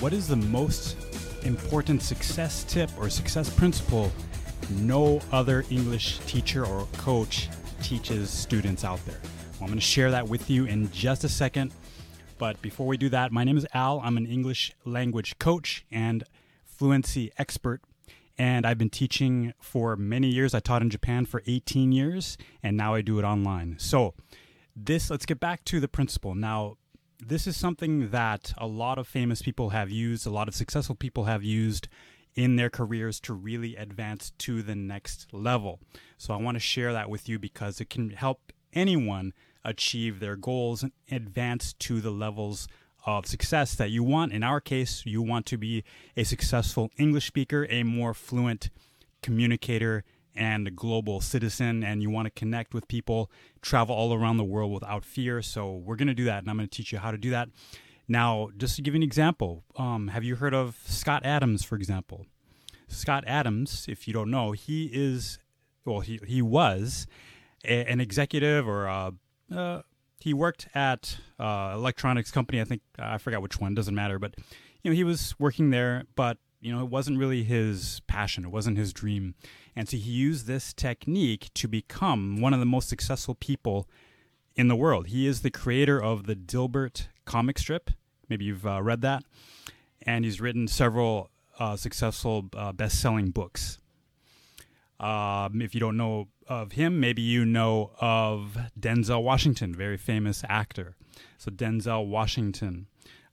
What is the most important success tip or success principle no other English teacher or coach teaches students out there? Well, I'm going to share that with you in just a second. But before we do that, my name is Al. I'm an English language coach and fluency expert. And I've been teaching for many years. I taught in Japan for 18 years, and now I do it online. So, this, let's get back to the principle. Now, this is something that a lot of famous people have used, a lot of successful people have used in their careers to really advance to the next level. So I want to share that with you because it can help anyone achieve their goals and advance to the levels of success that you want. In our case, you want to be a successful English speaker, a more fluent communicator, and a global citizen and you want to connect with people, travel all around the world without fear. So we're going to do that, and I'm going to teach you how to do that. Now, just to give you an example, um, have you heard of Scott Adams, for example? Scott Adams, if you don't know, he is, well, he, he was a, an executive or a, uh, he worked at uh, electronics company. I think I forgot which one. Doesn't matter. But you know, he was working there, but you know, it wasn't really his passion. It wasn't his dream. And so he used this technique to become one of the most successful people in the world. He is the creator of the Dilbert comic strip. Maybe you've uh, read that. And he's written several uh, successful uh, best selling books. Um, if you don't know of him, maybe you know of Denzel Washington, very famous actor. So, Denzel Washington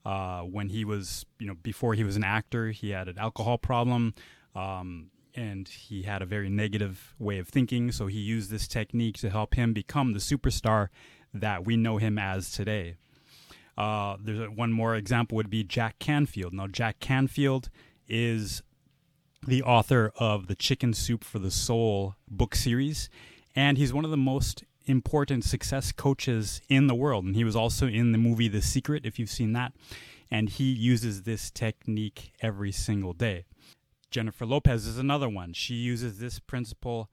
uh, when he was, you know, before he was an actor, he had an alcohol problem. Um, and he had a very negative way of thinking. So he used this technique to help him become the superstar that we know him as today. Uh, there's a, one more example would be Jack Canfield. Now, Jack Canfield is the author of the Chicken Soup for the Soul book series, and he's one of the most important success coaches in the world. And he was also in the movie The Secret, if you've seen that. And he uses this technique every single day. Jennifer Lopez is another one. She uses this principle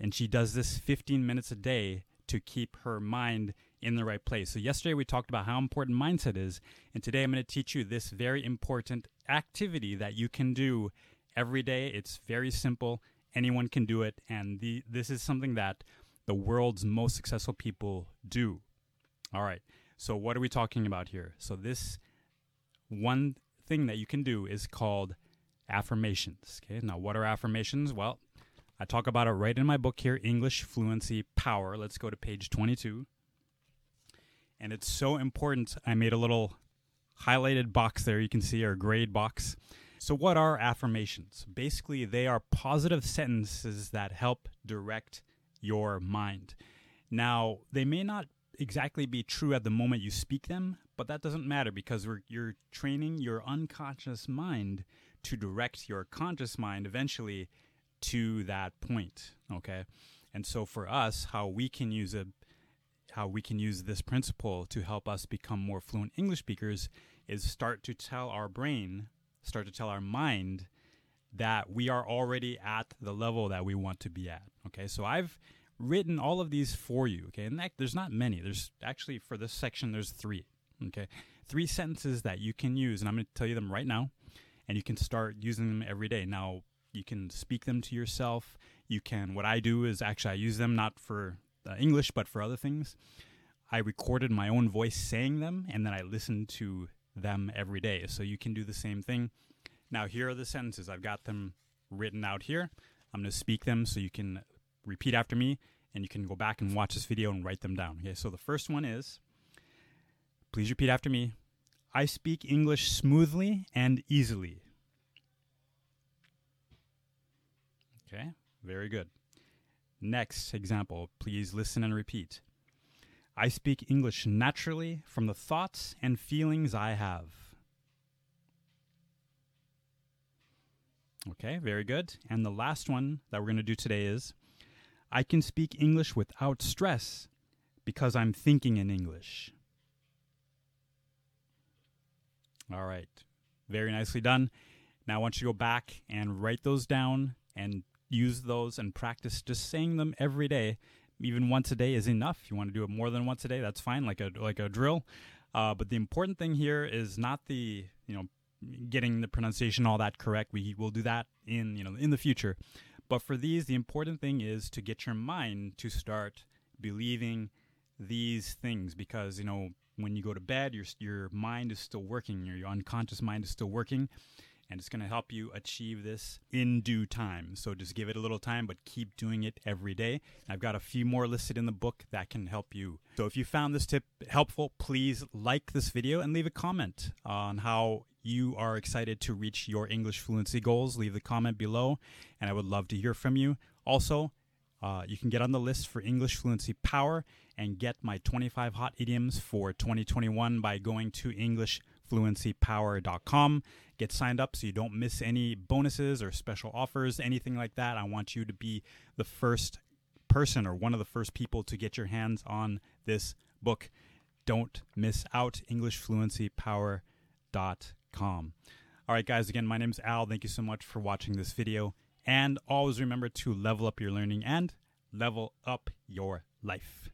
and she does this 15 minutes a day to keep her mind in the right place. So, yesterday we talked about how important mindset is. And today I'm going to teach you this very important activity that you can do every day. It's very simple, anyone can do it. And the, this is something that the world's most successful people do. All right. So what are we talking about here? So this one thing that you can do is called affirmations. Okay. Now what are affirmations? Well, I talk about it right in my book here, English Fluency Power. Let's go to page 22. And it's so important. I made a little highlighted box there you can see our grade box. So what are affirmations? Basically, they are positive sentences that help direct your mind. Now, they may not exactly be true at the moment you speak them, but that doesn't matter because you're training your unconscious mind to direct your conscious mind eventually to that point. Okay, and so for us, how we can use a how we can use this principle to help us become more fluent English speakers is start to tell our brain, start to tell our mind that we are already at the level that we want to be at. Okay, so I've written all of these for you. Okay, and that, there's not many. There's actually for this section there's three. Okay, three sentences that you can use, and I'm going to tell you them right now, and you can start using them every day. Now you can speak them to yourself. You can. What I do is actually I use them not for uh, English but for other things. I recorded my own voice saying them, and then I listen to them every day. So you can do the same thing. Now, here are the sentences. I've got them written out here. I'm going to speak them so you can repeat after me and you can go back and watch this video and write them down. Okay, so the first one is please repeat after me. I speak English smoothly and easily. Okay, very good. Next example, please listen and repeat. I speak English naturally from the thoughts and feelings I have. Okay, very good. And the last one that we're going to do today is I can speak English without stress because I'm thinking in English. All right, very nicely done. Now I want you to go back and write those down and use those and practice just saying them every day. Even once a day is enough. You want to do it more than once a day, that's fine, like a like a drill. Uh, but the important thing here is not the you know getting the pronunciation all that correct. We will do that in you know in the future. But for these, the important thing is to get your mind to start believing these things because you know when you go to bed, your your mind is still working, your, your unconscious mind is still working, and it's going to help you achieve this in due time. So just give it a little time, but keep doing it every day. I've got a few more listed in the book that can help you. So if you found this tip helpful, please like this video and leave a comment on how you are excited to reach your English fluency goals. Leave the comment below, and I would love to hear from you. Also, uh, you can get on the list for English Fluency Power and get my 25 hot idioms for 2021 by going to EnglishFluencyPower.com. Get signed up so you don't miss any bonuses or special offers, anything like that. I want you to be the first person or one of the first people to get your hands on this book. Don't miss out. EnglishFluencyPower.com. All right, guys, again, my name is Al. Thank you so much for watching this video. And always remember to level up your learning and level up your life.